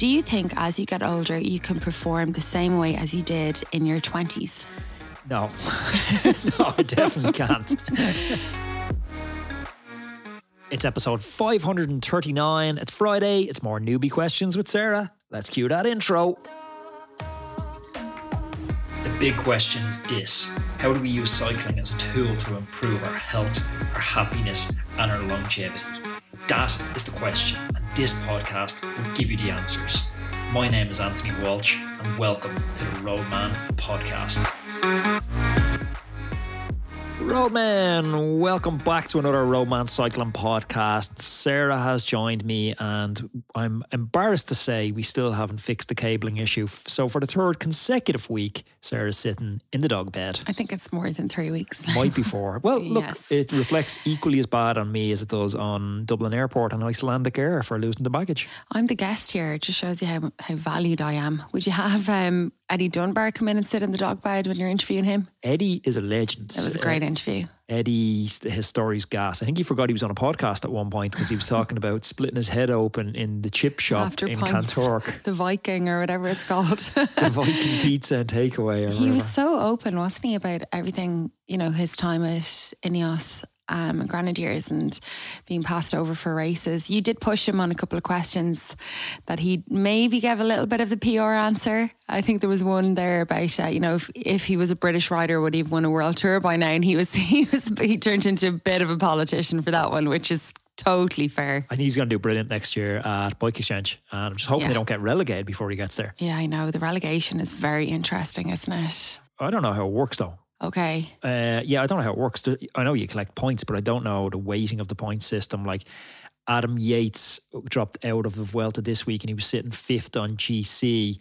Do you think as you get older, you can perform the same way as you did in your 20s? No, no, I definitely can't. it's episode 539. It's Friday. It's more newbie questions with Sarah. Let's cue that intro. The big question is this How do we use cycling as a tool to improve our health, our happiness, and our longevity? That is the question, and this podcast will give you the answers. My name is Anthony Walsh, and welcome to the Roadman Podcast. Roadman, welcome back to another Roadman Cycling podcast. Sarah has joined me, and I'm embarrassed to say we still haven't fixed the cabling issue. So, for the third consecutive week, Sarah's sitting in the dog bed. I think it's more than three weeks. Might be four. Well, look, Yes. it reflects equally as bad on me as it does on Dublin Airport and Icelandic Air for losing the baggage. I'm the guest here. It just shows you how, how valued I am. Would you have um, Eddie Dunbar come in and sit in the dog bed when you're interviewing him? Eddie is a legend. It was a great Uh, interview. Eddie, his story's gas. I think he forgot he was on a podcast at one point because he was talking about splitting his head open in the chip shop After in pints. Kanturk. The Viking or whatever it's called. the Viking pizza and takeaway. Or he was so open, wasn't he, about everything, you know, his time at Ineos um, Grenadiers and being passed over for races. You did push him on a couple of questions that he maybe gave a little bit of the PR answer. I think there was one there about, uh, you know, if, if he was a British rider, would he have won a world tour by now? And he was, he was, he turned into a bit of a politician for that one, which is totally fair. I think he's going to do brilliant next year at Exchange. And I'm just hoping Yeah. they don't get relegated before he gets there. Yeah, I know. The relegation is very interesting, isn't it? I don't know how it works though. Okay. Uh, yeah, I don't know how it works. I know you collect points, but I don't know the weighting of the point system. Like Adam Yates dropped out of the Vuelta this week and he was sitting fifth on GC.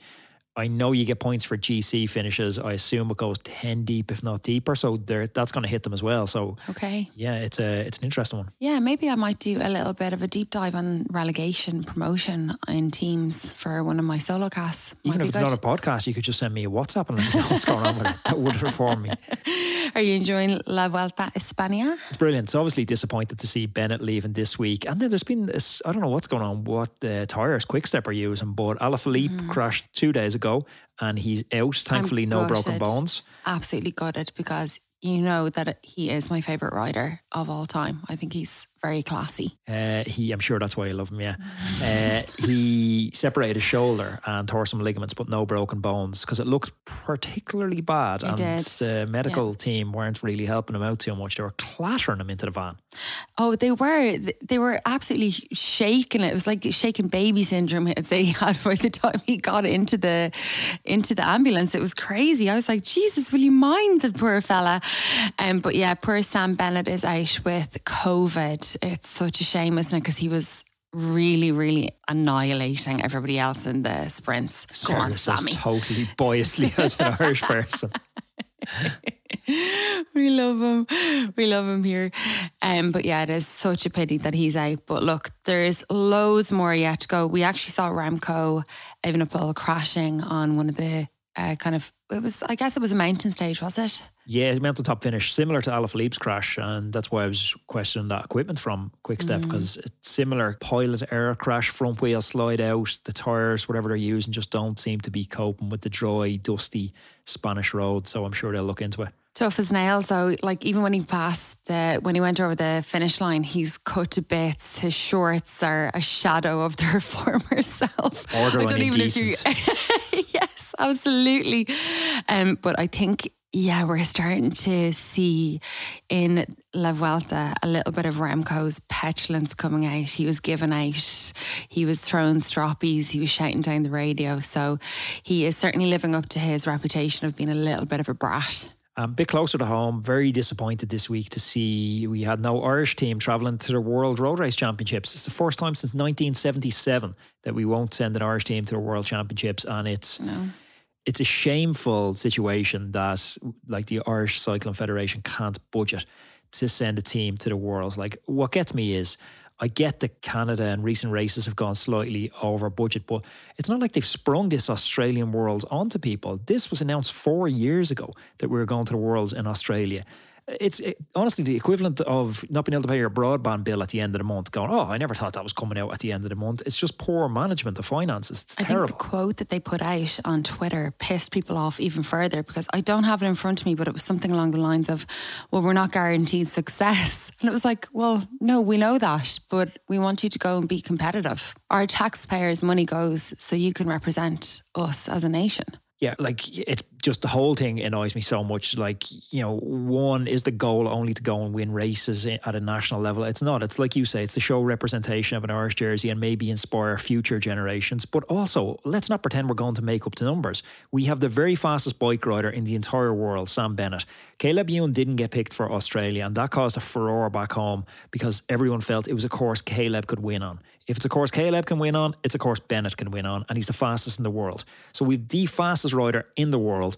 I know you get points for GC finishes. I assume it goes 10 deep, if not deeper. So there, that's going to hit them as well. So Okay. yeah, it's a it's an interesting one. Yeah, maybe I might do a little bit of a deep dive on relegation promotion in teams for one of my solo casts. Might Even if it's good. not a podcast, you could just send me a WhatsApp and let me know what's going on with it. That would reform me. Are you enjoying La Vuelta España? It's brilliant. It's obviously disappointed to see Bennett leaving this week. And then there's been this, I don't know what's going on, what the tyres Quickstep are using, but Alaphilippe mm-hmm. crashed two days ago and he's out. Thankfully, no broken bones. Absolutely gutted because you know that he is my favorite rider of all time. I think he's very classy. Uh, he, I'm sure that's why I love him. Yeah, uh, he separated his shoulder and tore some ligaments, but no broken bones because it looked particularly bad. It and did. the medical team weren't really helping him out too much. They were clattering him into the van. Oh, they were they were absolutely shaking it. It was like shaking baby syndrome. I'd say he had by the time he got into the into the ambulance. It was crazy. I was like, Jesus, will you mind the poor fella? Um, but yeah, poor Sam Bennett is out with COVID. It's such a shame, isn't it? Because he was really, really annihilating everybody else in the sprints. Come on, Sammy. totally boyishly as an Irish person. we love him. We love him here. Um, but yeah, it is such a pity that he's out. But look, there's loads more yet to go. We actually saw Remco Evenepoel crashing on one of the uh, kind of it was I guess it was a mountain stage, was it? Yeah, mental top finish, similar to Alaphilippe's crash, and that's why I was questioning that equipment from Quickstep mm. because it's similar pilot error crash, front wheel slide out, the tires, whatever they're using, just don't seem to be coping with the dry, dusty Spanish road. So I'm sure they'll look into it. Tough as nails though. Like even when he passed the when he went over the finish line, he's cut to bits. His shorts are a shadow of their former self. Borderline indecent. yes, absolutely. Um, but I think yeah, we're starting to see in La Vuelta a little bit of Remco's petulance coming out. He was giving out, he was throwing stroppies, he was shouting down the radio. So he is certainly living up to his reputation of being a little bit of a brat. A bit closer to home, very disappointed this week to see we had no Irish team travelling to the World Road Race Championships. It's the first time since 1977 that we won't send an Irish team to the World Championships, and it's No. It's a shameful situation that like the Irish Cycling Federation can't budget to send a team to the Worlds. Like what gets me is I get that Canada and recent races have gone slightly over budget, but it's not like they've sprung this Australian Worlds onto people. This was announced four years ago that we were going to the Worlds in Australia. It's it, honestly the equivalent of not being able to pay your broadband bill at the end of the month. Going, oh, I never thought that was coming out at the end of the month. It's just poor management of finances. It's I terrible. think the quote that they put out on Twitter pissed people off even further because I don't have it in front of me, but it was something along the lines of, "Well, we're not guaranteed success," and it was like, "Well, no, we know that, but we want you to go and be competitive. Our taxpayers' money goes so you can represent us as a nation." Yeah, like it's just the whole thing annoys me so much. Like, you know, one is the goal only to go and win races at a national level. It's not. It's like you say, it's to show representation of an Irish jersey and maybe inspire future generations. But also, let's not pretend we're going to make up the numbers. We have the very fastest bike rider in the entire world, Sam Bennett. Caleb Ewan didn't get picked for Australia, and that caused a furore back home because everyone felt it was a course Caleb could win on. If it's a course Caleb can win on, it's a course Bennett can win on, and he's the fastest in the world. So we've the fastest rider in the world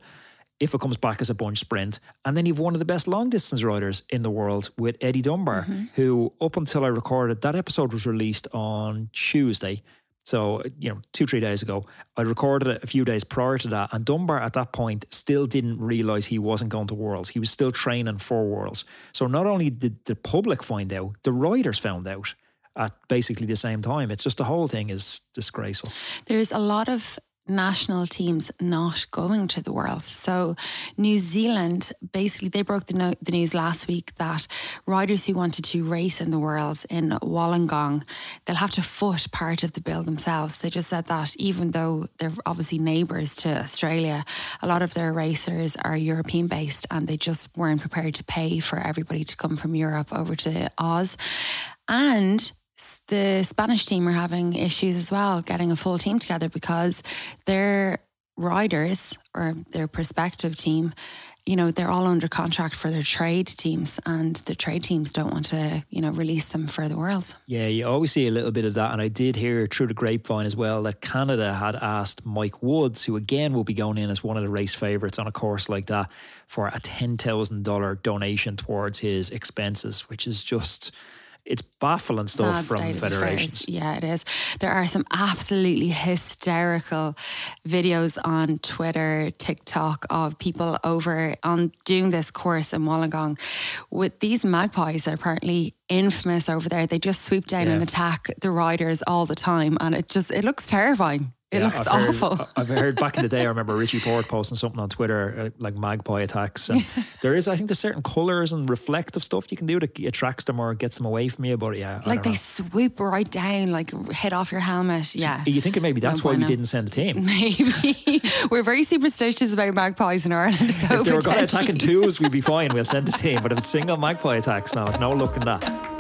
if it comes back as a bunch sprint. And then you've one of the best long distance riders in the world with Eddie Dunbar, mm-hmm. who up until I recorded that episode was released on Tuesday. So, you know, two, three days ago, I recorded it a few days prior to that. And Dunbar at that point still didn't realize he wasn't going to Worlds. He was still training for Worlds. So not only did the public find out, the riders found out at basically the same time. It's just the whole thing is disgraceful. There's a lot of national teams not going to the World. So New Zealand basically they broke the, no- the news last week that riders who wanted to race in the Worlds in Wollongong, they'll have to foot part of the bill themselves. They just said that even though they're obviously neighbours to Australia, a lot of their racers are European based and they just weren't prepared to pay for everybody to come from Europe over to Oz. And the Spanish team are having issues as well getting a full team together because their riders or their prospective team you know they're all under contract for their trade teams and the trade teams don't want to you know release them for the world. Yeah you always see a little bit of that. And i did hear through the grapevine as well that canada had asked mike woods who again will be going in as one of the race favorites on a course like that for a $10000 donation towards his expenses which is just it's baffling stuff Sad from federations. Yeah, it is. There are some absolutely hysterical videos on Twitter, TikTok of people over on doing this course in Wollongong with these magpies that are apparently infamous over there. They just swoop down yeah. and attack the riders all the time, and it just it looks terrifying. It yeah, looks I've awful. Heard, I've heard back in the day. I remember Richie Porte posting something on Twitter uh, like magpie attacks. And there is, I think, there's certain colours and reflective stuff you can do that attracts them or gets them away from you. But yeah, like they know. swoop right down, like hit off your helmet. Yeah, you think maybe that's why we didn't send a team? Maybe we're very superstitious about magpies in Ireland. So if they were attacking twos, we'd be fine. We'll send a team. But if it's single magpie attacks, now, it's no looking that.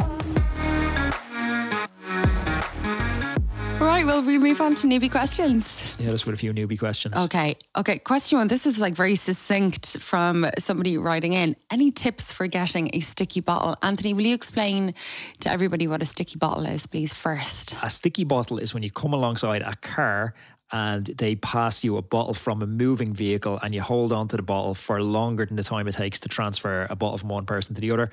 Right, well, we move on to newbie questions. Yeah, just with a few newbie questions. Okay. Okay. Question one. This is like very succinct from somebody writing in. Any tips for getting a sticky bottle? Anthony, will you explain to everybody what a sticky bottle is, please, first? A sticky bottle is when you come alongside a car and they pass you a bottle from a moving vehicle and you hold on to the bottle for longer than the time it takes to transfer a bottle from one person to the other.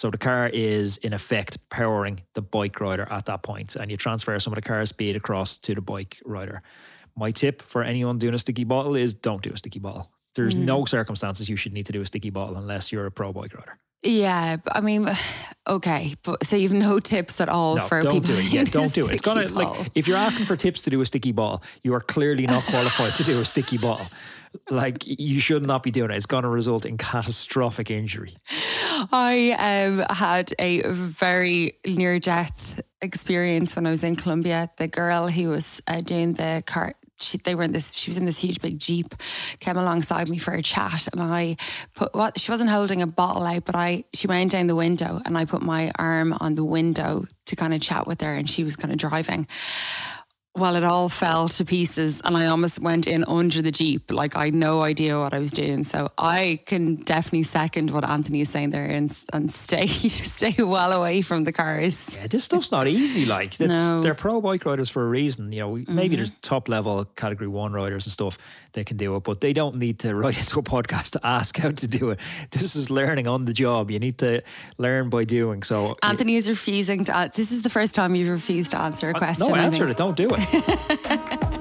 So the car is in effect powering the bike rider at that point, and you transfer some of the car speed across to the bike rider. My tip for anyone doing a sticky bottle is don't do a sticky bottle. There's mm. no circumstances you should need to do a sticky bottle unless you're a pro bike rider. Yeah, I mean, okay, but so you've no tips at all no, for don't people. do it. Yeah, don't do it. It's gonna bottle. like if you're asking for tips to do a sticky ball, you are clearly not qualified to do a sticky ball. like you should not be doing it. It's going to result in catastrophic injury. I um, had a very near death experience when I was in Colombia. The girl who was uh, doing the car, she, they were in this. She was in this huge big jeep, came alongside me for a chat, and I put what she wasn't holding a bottle out, but I she went down the window, and I put my arm on the window to kind of chat with her, and she was kind of driving well, it all fell to pieces and I almost went in under the Jeep. Like I had no idea what I was doing. So I can definitely second what Anthony is saying there and, and stay stay well away from the cars. Yeah, this stuff's not easy. Like no. they're pro bike riders for a reason. You know, maybe mm-hmm. there's top level category one riders and stuff they can do it, but they don't need to write into a podcast to ask how to do it. This is learning on the job. You need to learn by doing. So Anthony is refusing to. This is the first time you've refused to answer a question. No, answer it. Don't do it.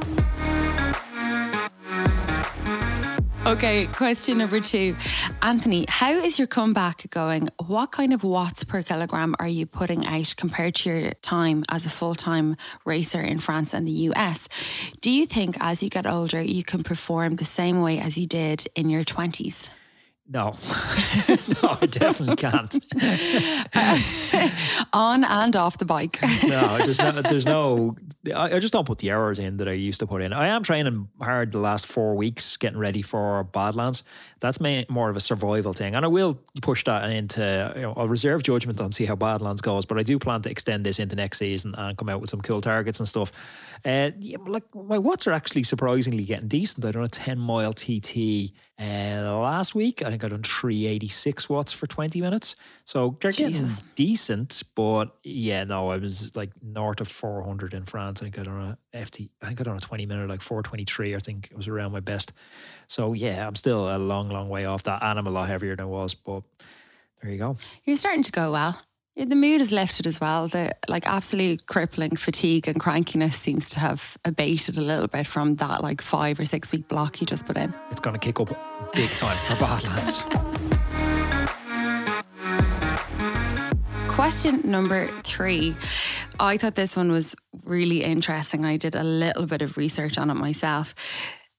Okay, question number two. Anthony, how is your comeback going? What kind of watts per kilogram are you putting out compared to your time as a full time racer in France and the US? Do you think as you get older, you can perform the same way as you did in your 20s? No, no, I definitely can't. On and off the bike. no, there's no, there's no I, I, just don't put the hours in that I used to put in. I am training hard the last four weeks, getting ready for Badlands. That's more of a survival thing, and I will push that into. You know, I'll reserve judgment on see how Badlands goes, but I do plan to extend this into next season and come out with some cool targets and stuff. Uh, yeah, like my watts are actually surprisingly getting decent. I done a 10 mile TT uh, last week. I think I done 386 watts for 20 minutes. So they're Jesus. getting decent, but yeah, no, I was like north of 400 in France. I think I done a FT, I think I done a 20 minute, like 423. I think it was around my best. So yeah, I'm still a long, long way off that. And I'm a lot heavier than I was, but there you go. You're starting to go well. The mood is lifted as well. The like absolute crippling fatigue and crankiness seems to have abated a little bit from that like five or six week block you just put in. It's going to kick up big time for Badlands. Question number three. I thought this one was really interesting. I did a little bit of research on it myself.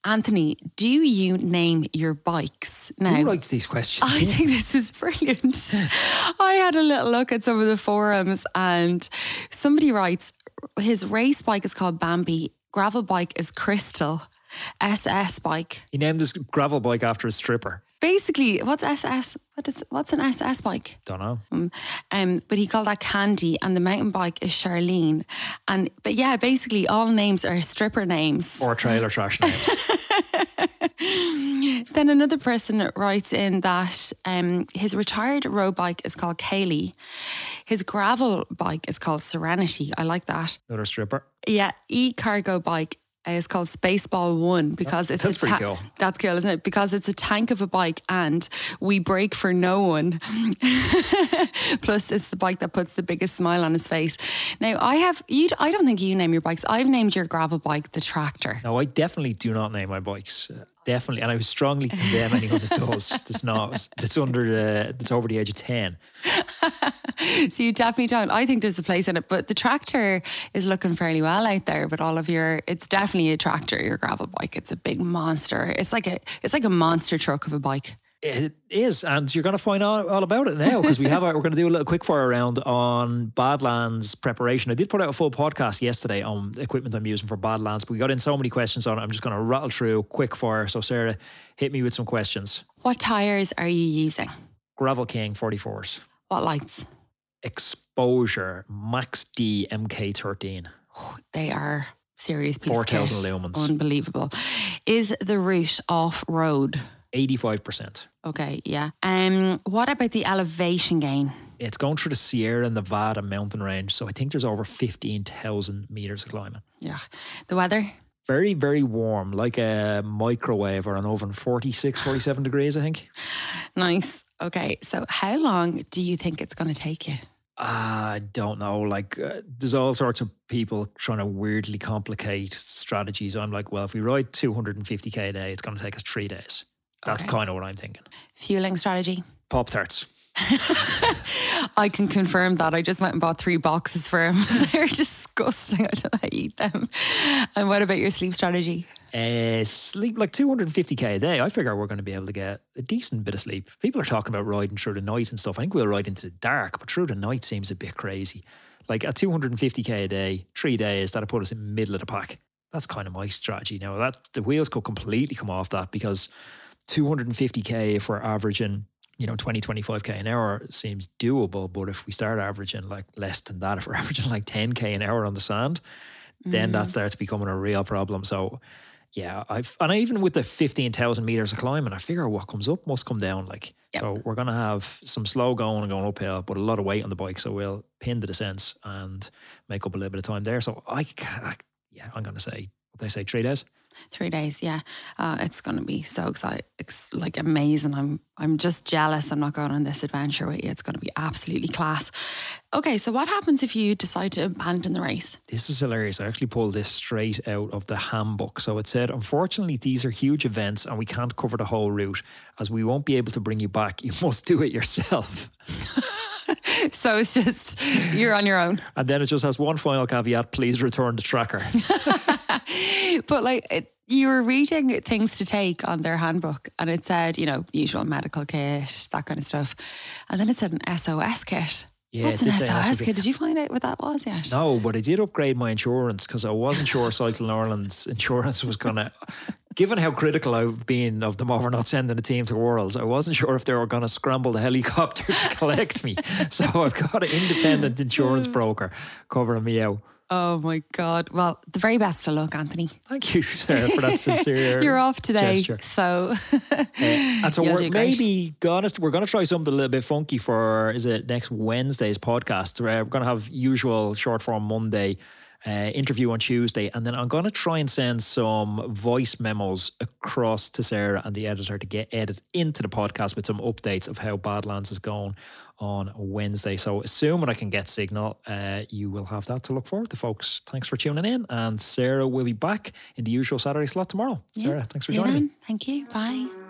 Anthony, do you name your bikes now? Who writes these questions? I think this is brilliant. I had a little look at some of the forums and somebody writes his race bike is called Bambi, gravel bike is Crystal, SS bike. He named his gravel bike after a stripper. Basically, what's SS? What is what's an SS bike? Don't know. Um, um, but he called that Candy, and the mountain bike is Charlene. And but yeah, basically all names are stripper names or trailer trash names. then another person writes in that um, his retired road bike is called Kaylee. His gravel bike is called Serenity. I like that. Another stripper. Yeah, e cargo bike uh, it's called Spaceball One because it's that's a ta- pretty cool. That's cool, isn't it? Because it's a tank of a bike and we break for no one. Plus, it's the bike that puts the biggest smile on his face. Now, I have you. I don't think you name your bikes. I've named your gravel bike the Tractor. No, I definitely do not name my bikes. Uh, definitely, and I would strongly condemn anyone that does. That's not. That's under the. That's over the age of ten. so you definitely don't. I think there's a place in it, but the tractor is looking fairly well out there. But all of your, it's definitely a tractor. Your gravel bike. It's a big monster. It's like a. It's like a monster truck of a bike. It is, and you're going to find out all about it now because we have. Our, we're going to do a little quick fire round on Badlands preparation. I did put out a full podcast yesterday on equipment I'm using for Badlands, but we got in so many questions on it. I'm just going to rattle through quick fire. So Sarah, hit me with some questions. What tires are you using? Gravel King 44s. What lights? Exposure Max D MK13. Oh, they are serious. 4,000 lumens. Unbelievable. Is the route off road? 85%. Okay, yeah. Um, what about the elevation gain? It's going through the Sierra Nevada mountain range. So I think there's over 15,000 meters of climbing. Yeah. The weather? Very, very warm, like a microwave or an oven, 46, 47 degrees, I think. Nice. Okay. So how long do you think it's going to take you? I don't know. Like, uh, there's all sorts of people trying to weirdly complicate strategies. I'm like, well, if we ride 250k a day, it's going to take us three days. That's okay. kind of what I'm thinking. Fueling strategy? Pop tarts. I can confirm that. I just went and bought three boxes for him. They're disgusting. I don't know how to eat them. And what about your sleep strategy? Uh, sleep like 250k a day. I figure we're going to be able to get a decent bit of sleep. People are talking about riding through the night and stuff. I think we'll ride into the dark, but through the night seems a bit crazy. Like at 250k a day, three days, that'll put us in the middle of the pack. That's kind of my strategy now. That the wheels could completely come off that because 250k if we're averaging you know 20 25k an hour seems doable but if we start averaging like less than that if we're averaging like 10k an hour on the sand then mm. that starts becoming a real problem so yeah i've and I, even with the 15000 meters of climbing i figure what comes up must come down like yep. so we're gonna have some slow going and going uphill but a lot of weight on the bike so we'll pin the descents and make up a little bit of time there so i, I yeah i'm gonna say what they say three days Three days, yeah. Uh, it's going to be so exciting, it's like amazing. I'm I'm just jealous. I'm not going on this adventure with you. It's going to be absolutely class. Okay, so what happens if you decide to abandon the race? This is hilarious. I actually pulled this straight out of the handbook. So it said, unfortunately, these are huge events and we can't cover the whole route as we won't be able to bring you back. You must do it yourself. so it's just you're on your own. And then it just has one final caveat: please return the tracker. but like. It, you were reading things to take on their handbook and it said, you know, usual medical kit, that kind of stuff. And then it said an SOS kit. Yeah, What's an SOS kit? Did you find out what that was yet? No, but I did upgrade my insurance because I wasn't sure Cycling Ireland's insurance was going to. Given how critical I've been of them over not sending a team to Worlds, I wasn't sure if they were going to scramble the helicopter to collect me. So I've got an independent insurance broker covering me out. Oh my God. Well, the very best of luck, Anthony. Thank you, Sarah, for that sincere You're off today. Gesture. So, uh, and so we're maybe gonna we're gonna try something a little bit funky for is it next Wednesday's podcast. Where we're gonna have usual short form Monday uh, interview on Tuesday, and then I'm going to try and send some voice memos across to Sarah and the editor to get edited into the podcast with some updates of how Badlands is going on Wednesday. So, assuming I can get signal, uh, you will have that to look forward to, folks. Thanks for tuning in, and Sarah will be back in the usual Saturday slot tomorrow. Yeah. Sarah, thanks for joining me. Thank you. Bye.